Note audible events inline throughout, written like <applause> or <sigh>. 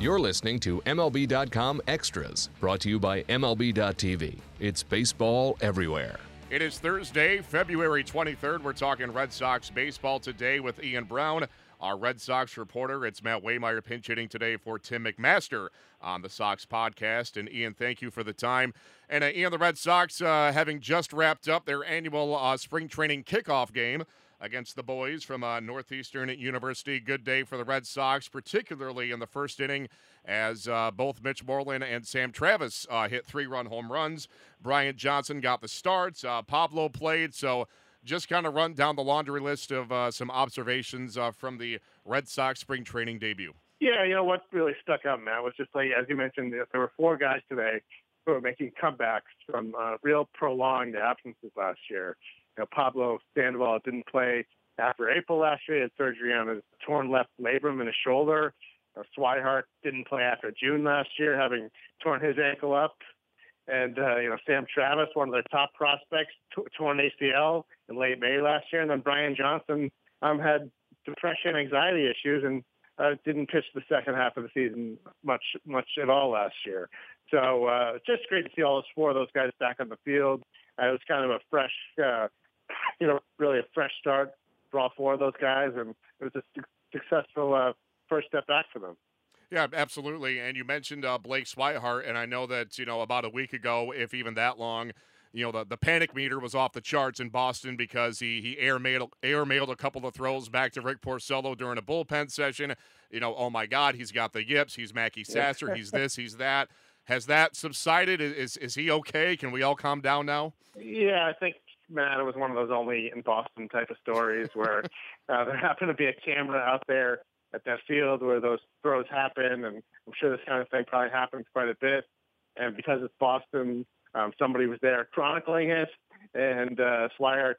You're listening to MLB.com Extras, brought to you by MLB.tv. It's baseball everywhere. It is Thursday, February 23rd. We're talking Red Sox baseball today with Ian Browne, our Red Sox reporter. It's Matt Waymire pinch hitting today for Tim McMaster on the Sox podcast. And Ian, thank you for the time. And uh, Ian, the Red Sox uh, having just wrapped up their annual uh, spring training kickoff game against the boys from uh, Northeastern University. Good day for the Red Sox, particularly in the first inning, as uh, both Mitch Moreland and Sam Travis uh, hit three run home runs. Brian Johnson got the starts. Uh, Pablo played. So just kind of run down the laundry list of uh, some observations uh, from the Red Sox spring training debut. Yeah, you know what really stuck out, Matt, was just like, as you mentioned, there were four guys today who were making comebacks from real prolonged absences last year. You know, Pablo Sandoval didn't play after April last year. He had surgery on his torn left labrum in his shoulder. Uh, Swihart didn't play after June last year, having torn his ankle up. And, uh, you know, Sam Travis, one of their top prospects, t- torn ACL in late May last year. And then Brian Johnson um, had depression, anxiety issues, and uh, didn't pitch the second half of the season much, much at all last year. So uh, it's just great to see all those four of those guys back on the field. Uh, it was kind of a fresh uh, you know, really a fresh start for all four of those guys, and it was a su- successful uh, first step back for them. Yeah, absolutely. And you mentioned uh, Blake Swihart, and I know that you know about a week ago, if even that long, you know the, the panic meter was off the charts in Boston because he he air mailed air mailed a couple of throws back to Rick Porcello during a bullpen session. You know, oh my God, he's got the yips. He's Mackey Sasser. he's this. He's that. Has that subsided? Is is he okay? Can we all calm down now? Yeah, I think Matt, it was one of those only in Boston type of stories where <laughs> uh, there happened to be a camera out there at that field where those throws happen, and I'm sure this kind of thing probably happens quite a bit. And because it's Boston, um, somebody was there chronicling it, and uh,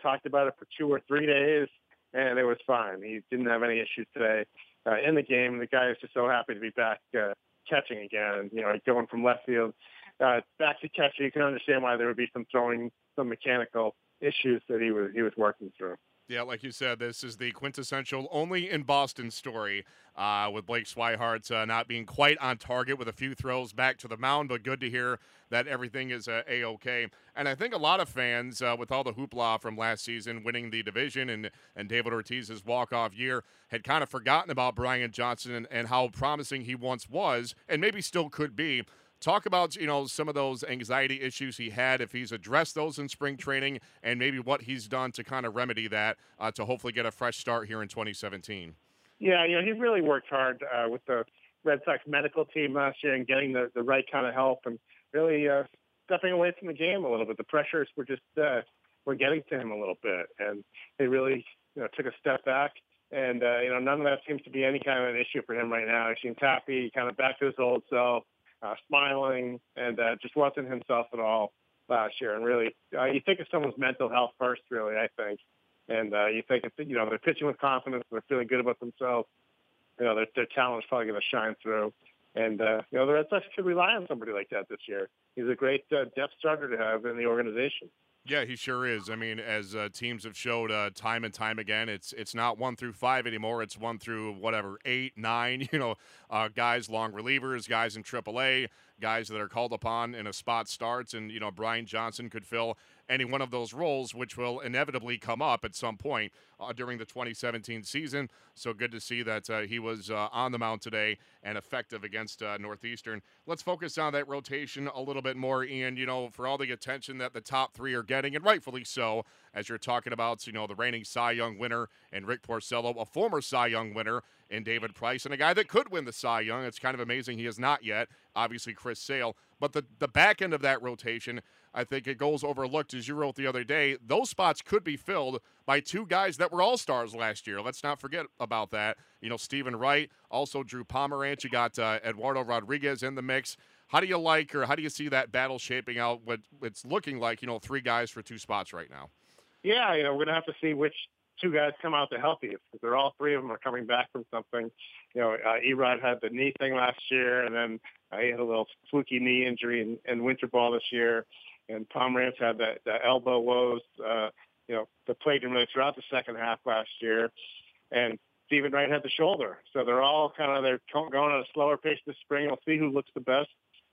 talked about it for two or three days, and it was fine. He didn't have any issues today uh, in the game. The guy is just so happy to be back uh, catching again. You know, going from left field uh, back to catching. You can understand why there would be some throwing, some mechanical issues that he was he was working through. Yeah, like you said, this is the quintessential only in Boston story uh, with Blake Swihart uh, not being quite on target with a few throws back to the mound, but good to hear that everything is uh, a-okay. And I think a lot of fans, uh, with all the hoopla from last season, winning the division and, and David Ortiz's walk-off year, had kind of forgotten about Brian Johnson and, and how promising he once was, and maybe still could be. Talk about you know some of those anxiety issues he had, if he's addressed those in spring training, and maybe what he's done to kind of remedy that uh, to hopefully get a fresh start here in 2017. Yeah, you know he really worked hard uh, with the Red Sox medical team last year and getting the, the right kind of help and really uh, stepping away from the game a little bit. The pressures were just uh, were getting to him a little bit, and he really you know took a step back. And uh, you know none of that seems to be any kind of an issue for him right now. He seems happy, kind of back to his old self uh, smiling, and uh, just wasn't himself at all last year. And really, uh, you think of someone's mental health first, really, I think. And uh, you think, if, you know, they're pitching with confidence, they're feeling good about themselves. You know, their, their talent is probably going to shine through. And, uh, you know, the Red Sox could rely on somebody like that this year. He's a great uh, depth starter to have in the organization. Yeah, he sure is. I mean, as uh, teams have showed uh, time and time again, it's it's not one through five anymore. It's one through whatever eight, nine. <laughs> You know, uh, guys, long relievers, guys in AAA, guys that are called upon in a spot starts, and you know Brian Johnson could fill any one of those roles, which will inevitably come up at some point uh, during the 2017 season. So good to see that uh, he was uh, on the mound today and effective against uh, Northeastern. Let's focus on that rotation a little bit more, Ian. You know, for all the attention that the top three are getting, and rightfully so, as you're talking about, you know, the reigning Cy Young winner and Rick Porcello, a former Cy Young winner and David Price, and a guy that could win the Cy Young. It's kind of amazing he has not yet. Obviously, Chris Sale. But the, the back end of that rotation, I think it goes overlooked, as you wrote the other day. Those spots could be filled by two guys that were all stars last year. Let's not forget about that. You know, Steven Wright, also Drew Pomeranz. You got uh, Eduardo Rodriguez in the mix. How do you like, or how do you see that battle shaping out? What it's looking like, you know, three guys for two spots right now. Yeah, you know, we're gonna have to see which two guys come out the healthiest because they're all three of them are coming back from something. You know, uh, Erod had the knee thing last year, and then he had a little fluky knee injury in, in winter ball this year, and Pomeranz had the, the elbow woes. Uh, you know, that plagued him really throughout the second half last year, and Steven Wright had the shoulder. So they're all kind of they're going at a slower pace this spring. We'll see who looks the best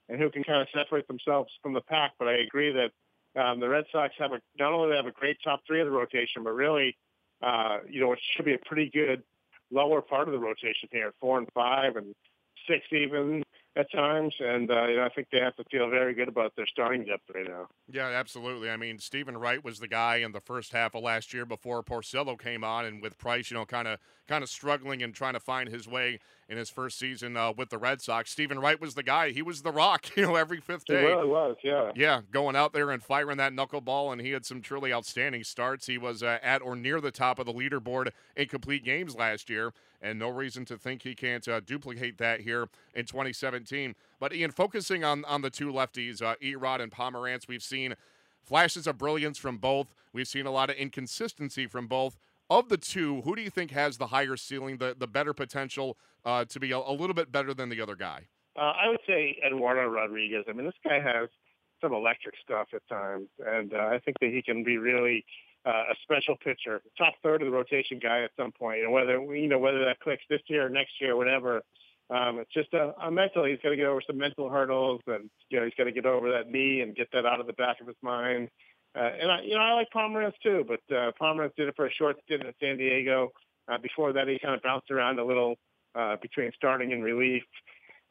and who can kind of separate themselves from the pack. But I agree that um, the Red Sox have a not only they have a great top three of the rotation, but really, uh, you know, it should be a pretty good lower part of the rotation here, four and five and six even at times, and uh, you know, I think they have to feel very good about their starting depth right now. Yeah, absolutely. I mean, Steven Wright was the guy in the first half of last year before Porcello came on, and with Price, you know, kind of kind of struggling and trying to find his way in his first season uh, with the Red Sox. Steven Wright was the guy. He was the rock, <laughs> you know, every fifth day. He really was, yeah. Yeah, going out there and firing that knuckleball, and he had some truly outstanding starts. He was uh, at or near the top of the leaderboard in complete games last year, and no reason to think he can't uh, duplicate that here in 2017. But Ian, focusing on on the two lefties, uh, Erod and Pomeranz, we've seen flashes of brilliance from both. We've seen a lot of inconsistency from both. Of the two, who do you think has the higher ceiling, the, the better potential uh, to be a, a, little bit better than the other guy? Uh, I would say Eduardo Rodriguez. I mean, this guy has some electric stuff at times, and uh, I think that he can be really uh, a special pitcher, top third of the rotation guy at some point. And whether you know whether that clicks this year or next year, whatever, um, it's just a, a mental. He's got to get over some mental hurdles, and you know he's got to get over that knee and get that out of the back of his mind. Uh, and I, you know, I like Pomeranz too, but uh, Pomeranz did it for a short stint in San Diego. Uh, before that, he kind of bounced around a little uh, between starting and relief.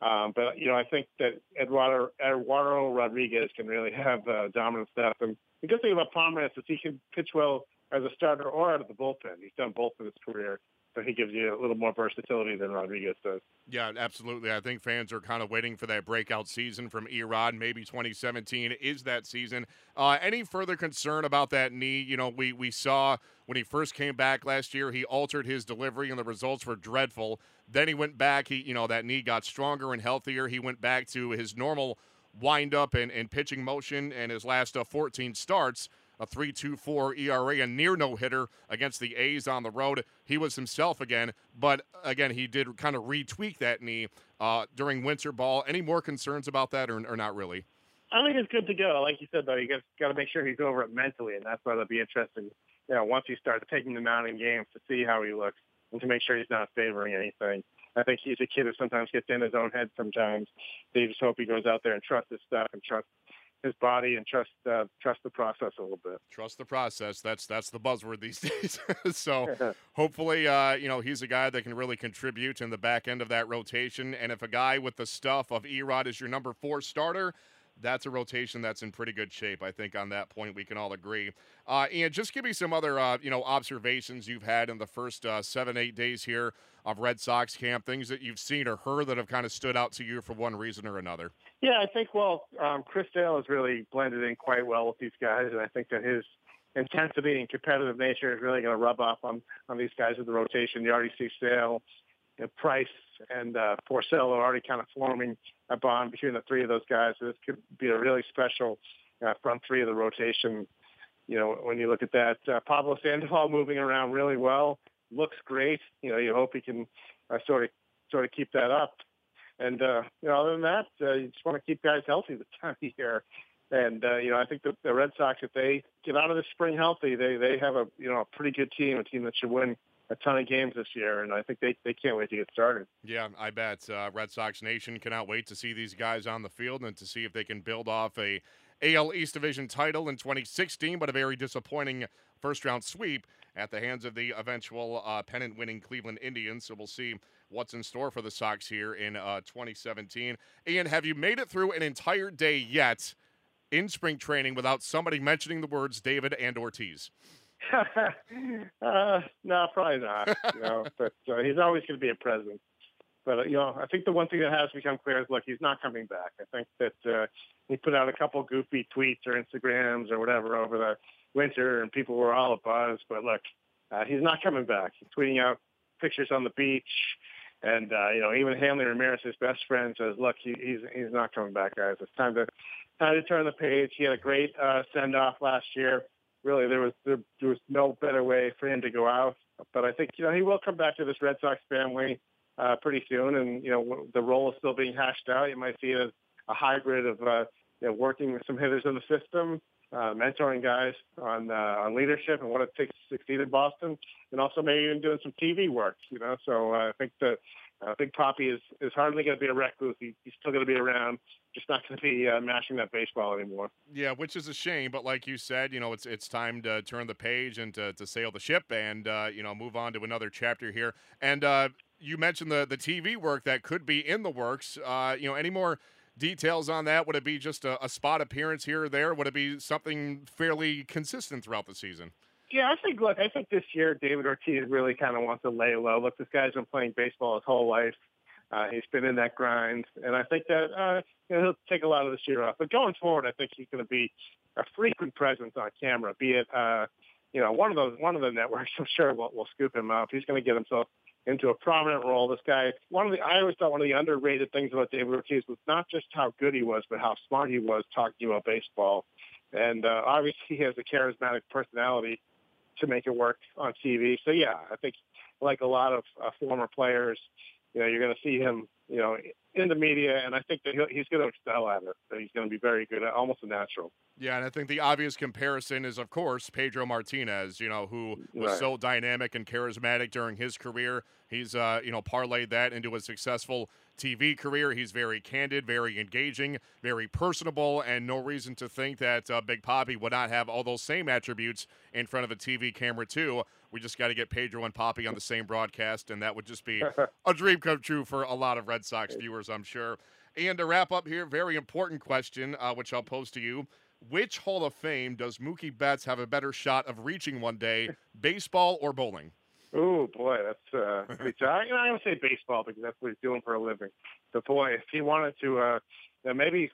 Um, but you know, I think that Eduardo, Eduardo Rodriguez can really have uh, dominant stuff. And the good thing about Pomeranz is he can pitch well as a starter or out of the bullpen. He's done both in his career so he gives you a little more versatility than Rodriguez does. Yeah, absolutely. I think fans are kind of waiting for that breakout season from Erod. Maybe 2017 is that season. Uh, any further concern about that knee? You know, we we saw when he first came back last year, he altered his delivery, and the results were dreadful. Then he went back. He, you know, that knee got stronger and healthier. He went back to his normal wind up and, and pitching motion, and his last uh, 14 starts a 3.24 ERA, a near no hitter against the A's on the road. He was himself again, but again, he did kind of retweak that knee uh, during winter ball. Any more concerns about that, or, or not really? I think it's good to go. Like you said, though, you got to make sure he's over it mentally, and that's why it'll be interesting. You know, once he starts taking the mound in games to see how he looks and to make sure he's not favoring anything. I think he's a kid who sometimes gets in his own head sometimes. So you just hope he goes out there and trusts his stuff and trusts his body and trust uh, trust the process a little bit. Trust the process. That's that's the buzzword these <laughs> days. so <laughs> hopefully, uh, you know, he's a guy that can really contribute in the back end of that rotation. And if a guy with the stuff of Erod is your number four starter, that's a rotation that's in pretty good shape. I think on that point we can all agree. Uh, and just give me some other uh, you know observations you've had in the first uh, seven eight days here of Red Sox camp, things that you've seen or heard that have kind of stood out to you for one reason or another. Yeah, I think well, um, Chris Sale has really blended in quite well with these guys, and I think that his intensity and competitive nature is really going to rub off on on these guys in the rotation. You already see Sale, you know, Price, and uh, Porcello are already kind of forming a bond between the three of those guys. So this could be a really special uh, front three of the rotation. You know, when you look at that, uh, Pablo Sandoval moving around really well, looks great. You know, you hope he can uh, sort of sort of keep that up. And uh, you know, other than that, uh, you just want to keep guys healthy this <laughs> time of year. And uh, you know, I think the, the Red Sox, if they get out of the spring healthy, they they have a you know a pretty good team, a team that should win a ton of games this year, and I think they, they can't wait to get started. Yeah, I bet. Uh, Red Sox Nation cannot wait to see these guys on the field and to see if they can build off a AL East Division title in 2016, but a very disappointing first round sweep at the hands of the eventual uh, pennant winning Cleveland Indians. So we'll see what's in store for the Sox here in uh, 2017. Ian, have you made it through an entire day yet in spring training without somebody mentioning the words David and Ortiz? <laughs> uh, no, probably not. You know, <laughs> but uh, he's always going to be a presence. But uh, you know, I think the one thing that has become clear is, look, he's not coming back. I think that uh, he put out a couple goofy tweets or Instagrams or whatever over the winter, and people were all abuzz. But look, uh, he's not coming back. He's tweeting out pictures on the beach, and uh, you know, even Hanley Ramirez, his best friend, says, "Look, he, he's he's not coming back, guys. It's time to time to turn the page." He had a great uh, send off last year really there was there, there was no better way for him to go out. But I think you know he will come back to this Red Sox family uh, pretty soon, and you know the role is still being hashed out. You might see it as a hybrid of uh, you know, working with some hitters in the system, uh, mentoring guys on uh, on leadership and what it takes to succeed in Boston, and also maybe even doing some TV work. You know, so uh, I think that I think Papi is is hardly going to be a recluse. He, he's still going to be around, just not going to be uh, mashing that baseball anymore. Yeah, which is a shame. But like you said, you know, it's it's time to turn the page and to, to sail the ship and uh, you know move on to another chapter here. And uh, you mentioned the the TV work that could be in the works. Uh, you know, any more details on that? Would it be just a, a spot appearance here or there? Would it be something fairly consistent throughout the season? Yeah, I think. Look, I think this year David Ortiz really kind of wants to lay low. Look, this guy's been playing baseball his whole life. Uh, he's been in that grind, and I think that uh, you know, he'll take a lot of this year off. But going forward, I think he's going to be a frequent presence on camera. Be it, uh, you know, one of those one of the networks. <laughs> I'm sure will, will scoop him up. He's going to get himself into a prominent role. This guy, one of the I always thought one of the underrated things about David Ortiz was not just how good he was, but how smart he was talking about baseball. And uh, obviously, he has a charismatic personality to make it work on TV. So yeah, I think like a lot of uh, former players, you know, you're going to see him, you know, in the media, and I think that he's going to excel at it. He's going to be very good, at, almost a natural. Yeah, and I think the obvious comparison is, of course, Pedro Martinez. You know, who was right. so dynamic and charismatic during his career. He's, uh, you know, parlayed that into a successful TV career. He's very candid, very engaging, very personable, and no reason to think that uh, Big Papi would not have all those same attributes in front of a TV camera too. We just got to get Pedro and Papi on the same broadcast, and that would just be <laughs> a dream come true for a lot of Red Sox viewers, I'm sure. And to wrap up here, very important question, uh, which I'll pose to you. Which Hall of Fame does Mookie Betts have a better shot of reaching one day, <laughs> baseball or bowling? Oh boy, that's uh, pretty tough. You know, I'm gonna say baseball because that's what he's doing for a living. But boy, if he wanted to, uh, you know, maybe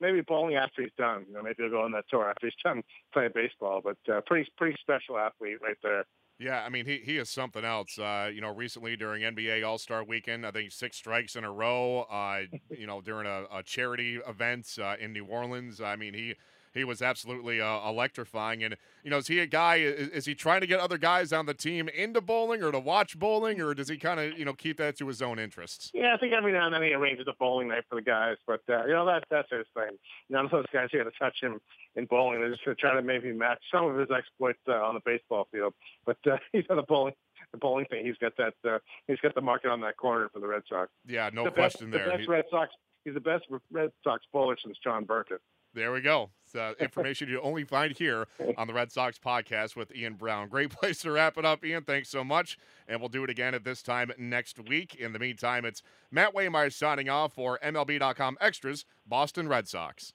maybe bowling after he's done. You know, maybe he'll go on that tour after he's done playing baseball. But uh, pretty pretty special athlete right there. Yeah, I mean he he is something else. Uh, you know, recently during NBA All Star Weekend, I think six strikes in a row. Uh, you know, during a, a charity event uh, in New Orleans. I mean he he was absolutely uh, electrifying. And you know, is he a guy? Is, is, he trying to get other guys on the team into bowling or to watch bowling, or does he kind of you know keep that to his own interests? Yeah, I think every now and then he arranges a bowling night for the guys, but uh, you know that that's his thing. None of those guys here to touch him in bowling. They're just to try to maybe match some of his exploits uh, on the baseball field, but uh, <laughs> you know the bowling the bowling thing. He's got that. Uh, he's got the market on that corner for the Red Sox. Yeah, no the question best, there. The best he, Red Sox. He's the best Red Sox bowler since John Burkett. There we go. Uh, information you only find here on the Red Sox podcast with Ian Browne. Great place to wrap it up, Ian. Thanks so much. And we'll do it again at this time next week. In the meantime, it's Matt Waymire signing off for MLB.com Extras, Boston Red Sox.